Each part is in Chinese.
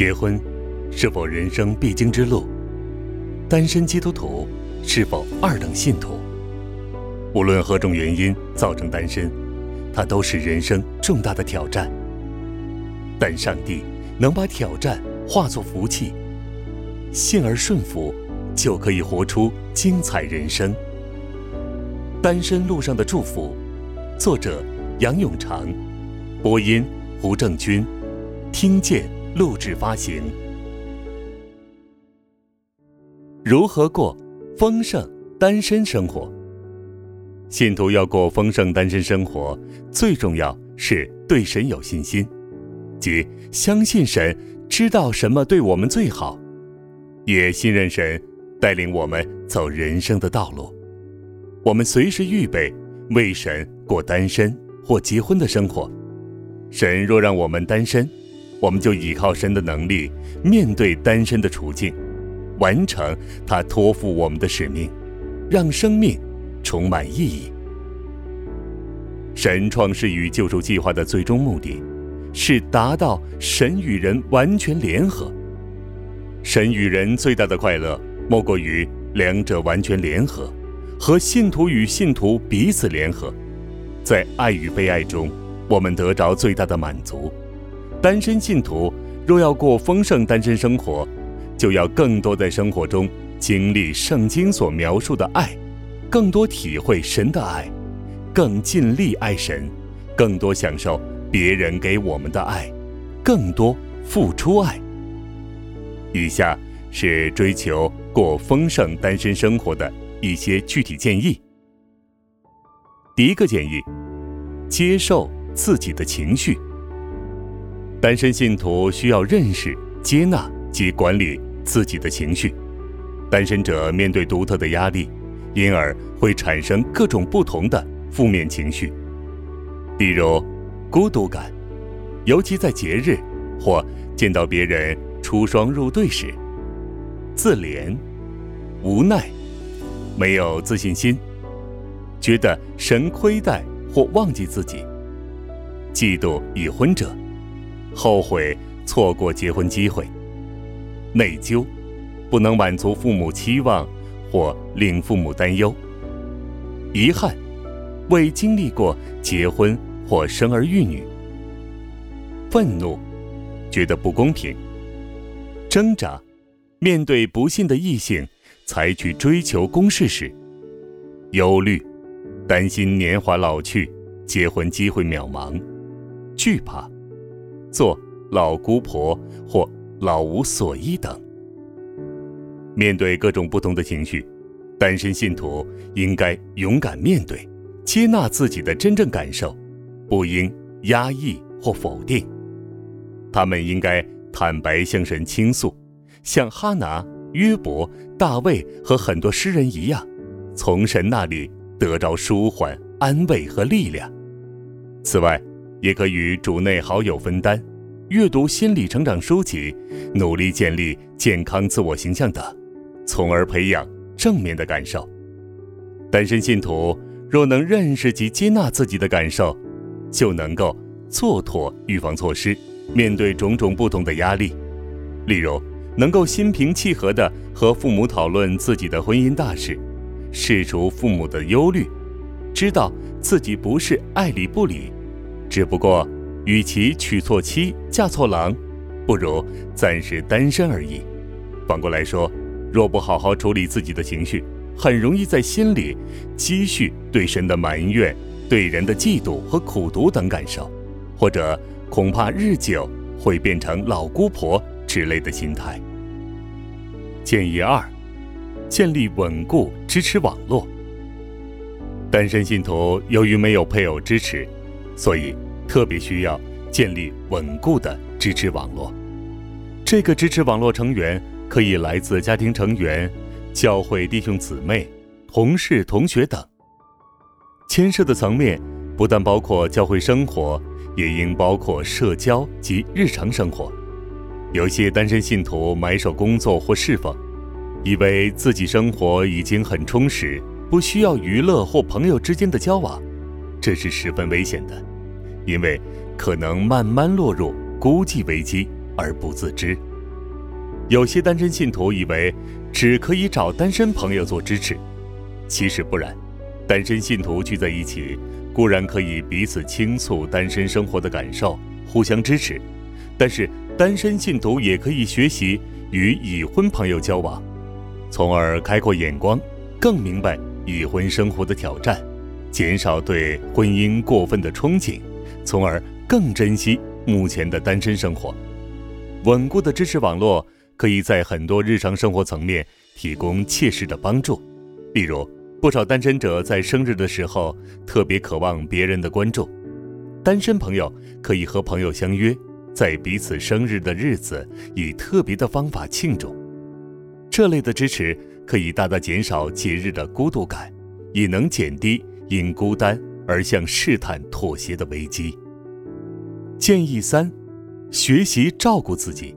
结婚是否人生必经之路？单身基督徒是否二等信徒？无论何种原因造成单身，它都是人生重大的挑战。但上帝能把挑战化作福气，信而顺服，就可以活出精彩人生。单身路上的祝福，作者杨永长，播音胡正军，听见录制发行。如何过丰盛单身生活？信徒要过丰盛单身生活，最重要是对神有信心，即相信神知道什么对我们最好，也信任神带领我们走人生的道路。我们随时预备为神过单身或结婚的生活。神若让我们单身，我们就依靠神的能力面对单身的处境，完成他托付我们的使命，让生命。充满意义。神创世与救赎计划的最终目的，是达到神与人完全联合。神与人最大的快乐，莫过于两者完全联合，和信徒与信徒彼此联合，在爱与被爱中，我们得着最大的满足。单身信徒若要过丰盛单身生活，就要更多在生活中经历圣经所描述的爱。更多体会神的爱，更尽力爱神，更多享受别人给我们的爱，更多付出爱。以下是追求过丰盛单身生活的一些具体建议。第一个建议：接受自己的情绪。单身信徒需要认识、接纳及管理自己的情绪。单身者面对独特的压力。因而会产生各种不同的负面情绪，比如孤独感，尤其在节日或见到别人出双入对时；自怜、无奈、没有自信心，觉得神亏待或忘记自己；嫉妒已婚者，后悔错过结婚机会；内疚，不能满足父母期望。或令父母担忧、遗憾，未经历过结婚或生儿育女；愤怒，觉得不公平；挣扎，面对不幸的异性采取追求攻势时；忧虑，担心年华老去，结婚机会渺茫；惧怕，做老姑婆或老无所依等。面对各种不同的情绪，单身信徒应该勇敢面对，接纳自己的真正感受，不应压抑或否定。他们应该坦白向神倾诉，像哈拿、约伯、大卫和很多诗人一样，从神那里得着舒缓、安慰和力量。此外，也可与主内好友分担，阅读心理成长书籍，努力建立健康自我形象等。从而培养正面的感受。单身信徒若能认识及接纳自己的感受，就能够做妥预防措施，面对种种不同的压力。例如，能够心平气和地和父母讨论自己的婚姻大事，释除父母的忧虑，知道自己不是爱理不理，只不过与其娶错妻嫁错郎，不如暂时单身而已。反过来说。若不好好处理自己的情绪，很容易在心里积蓄对神的埋怨、对人的嫉妒和苦读等感受，或者恐怕日久会变成老姑婆之类的心态。建议二：建立稳固支持网络。单身信徒由于没有配偶支持，所以特别需要建立稳固的支持网络。这个支持网络成员。可以来自家庭成员、教会弟兄姊妹、同事、同学等。牵涉的层面不但包括教会生活，也应包括社交及日常生活。有些单身信徒埋首工作或侍奉，以为自己生活已经很充实，不需要娱乐或朋友之间的交往，这是十分危险的，因为可能慢慢落入孤寂危机而不自知。有些单身信徒以为只可以找单身朋友做支持，其实不然。单身信徒聚在一起，固然可以彼此倾诉单身生活的感受，互相支持，但是单身信徒也可以学习与已婚朋友交往，从而开阔眼光，更明白已婚生活的挑战，减少对婚姻过分的憧憬，从而更珍惜目前的单身生活。稳固的支持网络可以在很多日常生活层面提供切实的帮助，例如。不少单身者在生日的时候特别渴望别人的关注，单身朋友可以和朋友相约，在彼此生日的日子以特别的方法庆祝。这类的支持可以大大减少节日的孤独感，也能减低因孤单而向试探妥协的危机。建议三：学习照顾自己。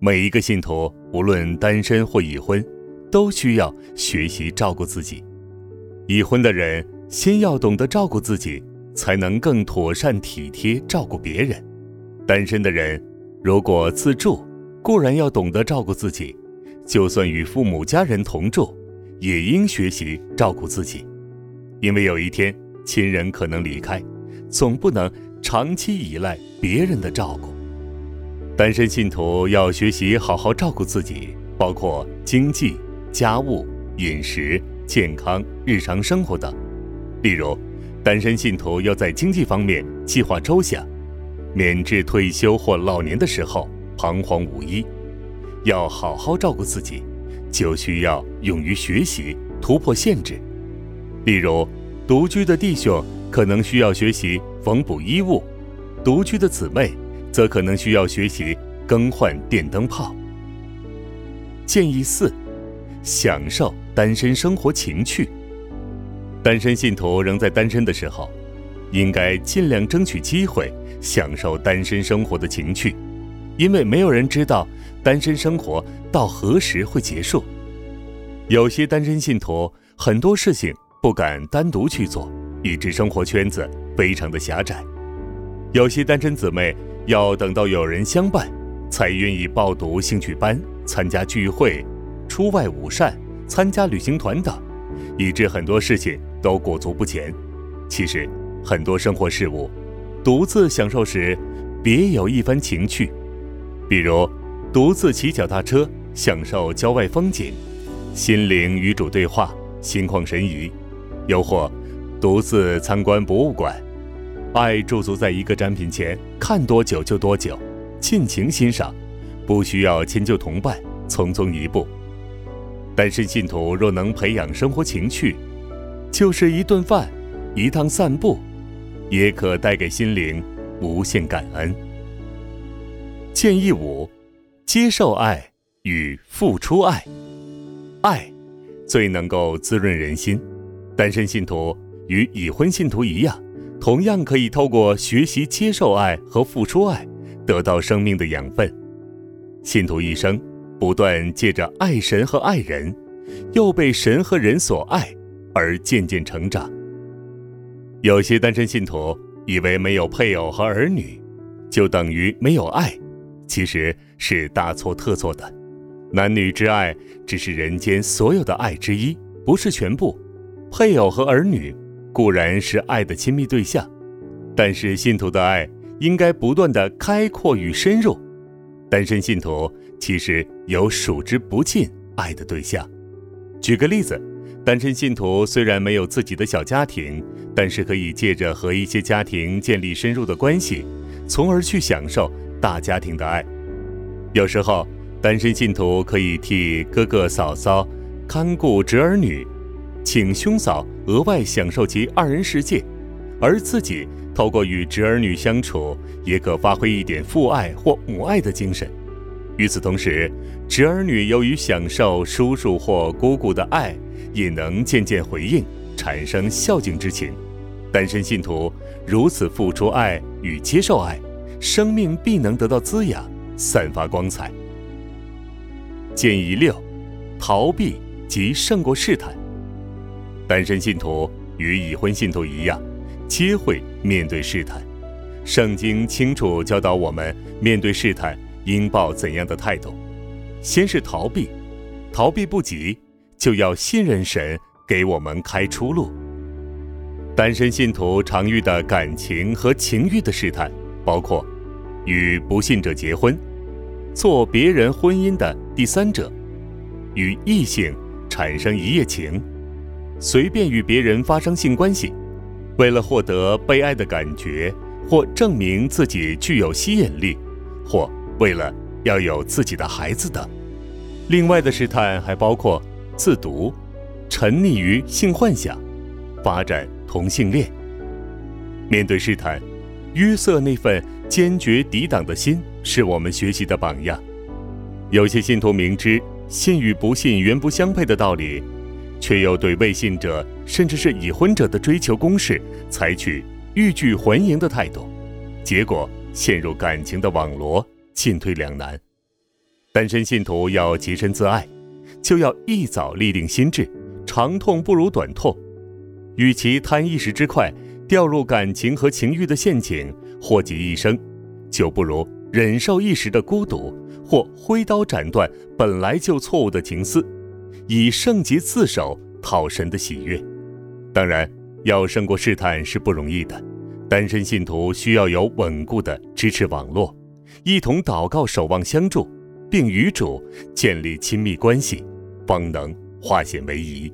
每一个信徒，无论单身或已婚，都需要学习照顾自己。已婚的人先要懂得照顾自己，才能更妥善体贴照顾别人。单身的人如果自住，固然要懂得照顾自己，就算与父母家人同住，也应学习照顾自己，因为有一天亲人可能离开，总不能长期依赖别人的照顾。单身信徒要学习好好照顾自己，包括经济、家务、饮食。健康、日常生活等，例如，单身信徒要在经济方面计划周详，免至退休或老年的时候彷徨无依。要好好照顾自己，就需要勇于学习，突破限制。例如，独居的弟兄可能需要学习缝补衣物，独居的姊妹则可能需要学习更换电灯泡。建议四。享受单身生活情趣。单身信徒仍在单身的时候，应该尽量争取机会享受单身生活的情趣，因为没有人知道单身生活到何时会结束。有些单身信徒很多事情不敢单独去做，以致生活圈子非常的狭窄。有些单身姊妹要等到有人相伴，才愿意报读兴趣班、参加聚会。出外舞扇、参加旅行团等，以致很多事情都裹足不前。其实，很多生活事物，独自享受时，别有一番情趣。比如，独自骑脚踏车，享受郊外风景，心灵与主对话，心旷神怡；又或，独自参观博物馆，爱驻足在一个展品前，看多久就多久，尽情欣赏，不需要迁就同伴，匆匆一步。单身信徒若能培养生活情趣，就是一顿饭，一趟散步，也可带给心灵无限感恩。建议五：接受爱与付出爱，爱最能够滋润人心。单身信徒与已婚信徒一样，同样可以透过学习接受爱和付出爱，得到生命的养分。信徒一生。不断借着爱神和爱人，又被神和人所爱，而渐渐成长。有些单身信徒以为没有配偶和儿女，就等于没有爱，其实是大错特错的。男女之爱只是人间所有的爱之一，不是全部。配偶和儿女固然是爱的亲密对象，但是信徒的爱应该不断的开阔与深入。单身信徒。其实有数之不尽爱的对象。举个例子，单身信徒虽然没有自己的小家庭，但是可以借着和一些家庭建立深入的关系，从而去享受大家庭的爱。有时候，单身信徒可以替哥哥嫂嫂看顾侄儿女，请兄嫂额外享受其二人世界，而自己透过与侄儿女相处，也可发挥一点父爱或母爱的精神。与此同时，侄儿女由于享受叔叔或姑姑的爱，也能渐渐回应，产生孝敬之情。单身信徒如此付出爱与接受爱，生命必能得到滋养，散发光彩。建议六：逃避即胜过试探。单身信徒与已婚信徒一样，皆会面对试探。圣经清楚教导我们，面对试探。应抱怎样的态度？先是逃避，逃避不及，就要信任神给我们开出路。单身信徒常遇的感情和情欲的试探，包括与不信者结婚，做别人婚姻的第三者，与异性产生一夜情，随便与别人发生性关系，为了获得被爱的感觉，或证明自己具有吸引力，或为了要有自己的孩子等。另外的试探还包括自毒、沉溺于性幻想、发展。同性恋。面对试探，约瑟那份坚决抵挡的心是我们学习的榜样。有些信徒明知信与不信原不相配的道理，却又对未信者甚至是已婚者的追求攻势采取欲拒还迎的态度，结果陷入感情的网罗，进退两难。单身信徒要洁身自爱，就要一早立定心志，长痛不如短痛。与其贪一时之快，掉入感情和情欲的陷阱，祸及一生，就不如忍受一时的孤独，或挥刀斩断本来就错误的情丝，以圣洁自守讨神的喜悦。当然，要胜过试探是不容易的，单身信徒需要有稳固的支持网络，一同祷告、守望相助，并与主建立亲密关系，方能化险为夷。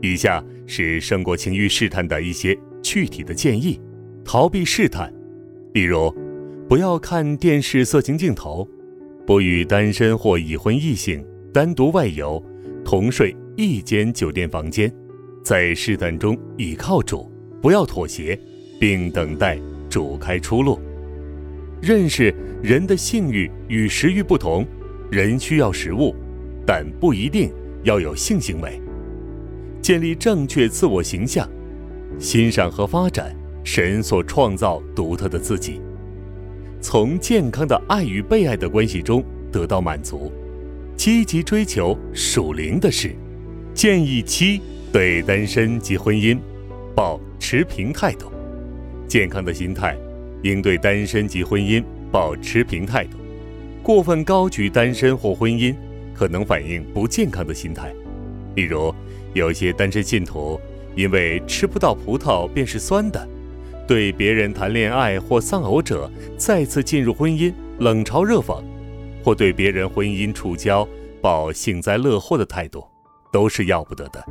以下是胜过情欲试探的一些具体的建议：逃避试探，例如，不要看电视色情镜头，不与单身或已婚异性单独外游，同睡一间酒店房间，在试探中倚靠主，不要妥协，并等待主开出路。认识人的性欲与食欲不同，人需要食物，但不一定要有性行为。建立正确自我形象，欣赏和发展神所创造独特的自己，从健康的爱与被爱的关系中得到满足，积极追求属灵的事。建议七对单身及婚姻保持平态度，健康的心态应对单身及婚姻保持平态度。过分高举单身或婚姻，可能反映不健康的心态，例如。有些单身信徒因为吃不到葡萄便是酸的，对别人谈恋爱或丧偶者再次进入婚姻冷嘲热讽，或对别人婚姻触礁抱幸灾乐祸的态度，都是要不得的。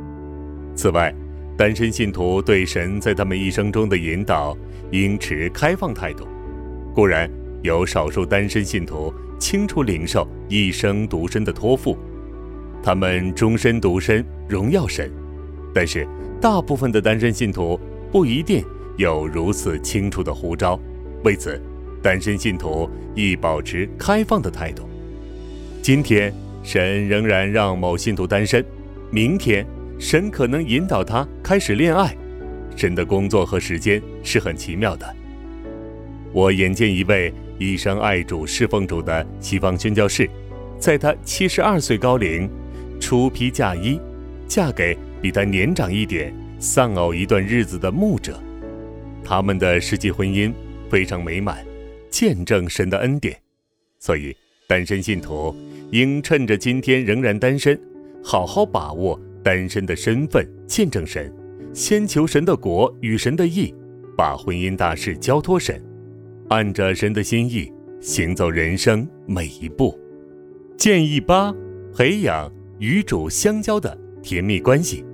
此外，单身信徒对神在他们一生中的引导应持开放态度。固然有少数单身信徒清楚领受一生独身的托付。他们终身独身，荣耀神。但是，大部分的单身信徒不一定有如此清楚的呼召。为此，单身信徒亦保持开放的态度。今天，神仍然让某信徒单身；明天，神可能引导他开始恋爱。神的工作和时间是很奇妙的。我眼见一位一生爱主、侍奉主的西方宣教士，在他七十二岁高龄。出批嫁衣，嫁给比他年长一点、丧偶一段日子的牧者。他们的实际婚姻非常美满，见证神的恩典。所以，单身信徒应趁着今天仍然单身，好好把握单身的身份，见证神，先求神的国与神的意，把婚姻大事交托神，按着神的心意行走人生每一步。建议八：培养。与主相交的甜蜜关系。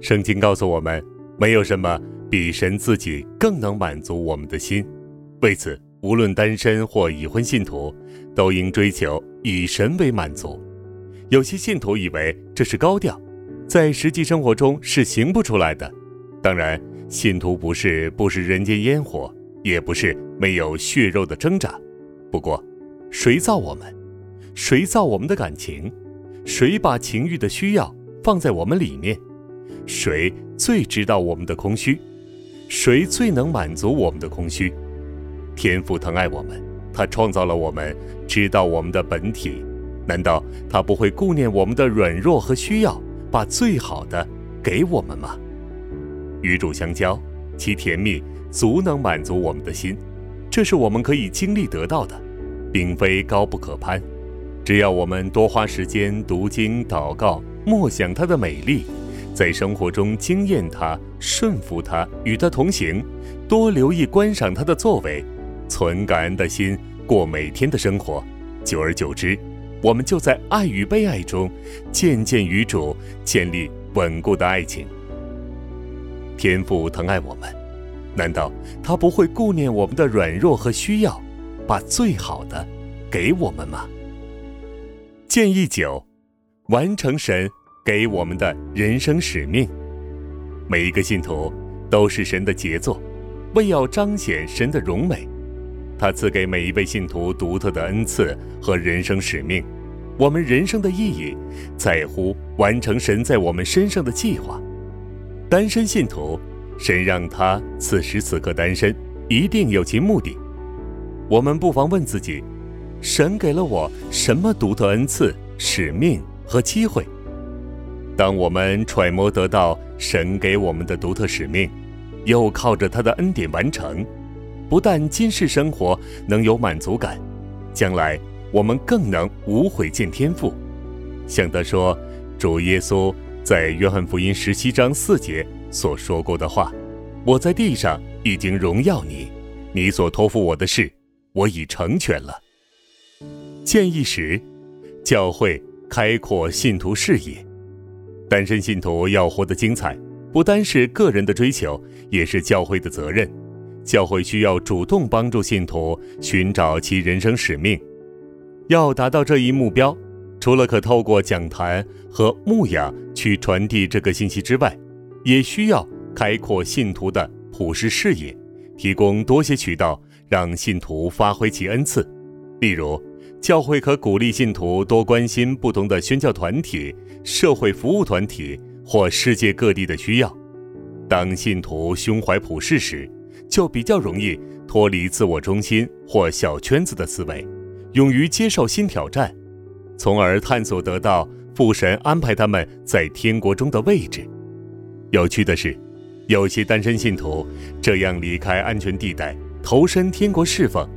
圣经告诉我们，没有什么比神自己更能满足我们的心。为此，无论单身或已婚信徒，都应追求以神为满足。有些信徒以为这是高调，在实际生活中是行不出来的。当然，信徒不是不食人间烟火，也不是没有血肉的挣扎。不过，谁造我们？谁造我们的感情？谁把情欲的需要放在我们里面？谁最知道我们的空虚？谁最能满足我们的空虚？天父疼爱我们，他创造了我们，知道我们的本体。难道他不会顾念我们的软弱和需要，把最好的给我们吗？与主相交，其甜蜜足能满足我们的心，这是我们可以经历得到的，并非高不可攀。只要我们多花时间读经、祷告、默想他的美丽，在生活中惊艳他、顺服他、与他同行，多留意观赏他的作为，存感恩的心过每天的生活，久而久之，我们就在爱与被爱中，渐渐与主建立稳固的爱情。天父疼爱我们，难道他不会顾念我们的软弱和需要，把最好的给我们吗？建议九，完成神给我们的人生使命。每一个信徒都是神的杰作，为要彰显神的荣美，他赐给每一位信徒独特的恩赐和人生使命。我们人生的意义，在乎完成神在我们身上的计划。单身信徒，神让他此时此刻单身，一定有其目的。我们不妨问自己。神给了我什么独特恩赐、使命和机会？当我们揣摩得到神给我们的独特使命，又靠着他的恩典完成，不但今世生活能有满足感，将来我们更能无悔见天父。想得说，主耶稣在约翰福音十七章四节所说过的话：“我在地上已经荣耀你，你所托付我的事，我已成全了。”建议时，教会开阔信徒视野。单身信徒要活得精彩，不单是个人的追求，也是教会的责任。教会需要主动帮助信徒寻找其人生使命。要达到这一目标，除了可透过讲坛和牧养去传递这个信息之外，也需要开阔信徒的普世视野，提供多些渠道让信徒发挥其恩赐，例如。教会可鼓励信徒多关心不同的宣教团体、社会服务团体或世界各地的需要。当信徒胸怀普世时，就比较容易脱离自我中心或小圈子的思维，勇于接受新挑战，从而探索得到父神安排他们在天国中的位置。有趣的是，有些单身信徒这样离开安全地带，投身天国侍奉，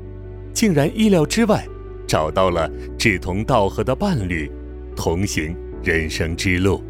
竟然意料之外。找到了志同道合的伴侣，同行人生之路。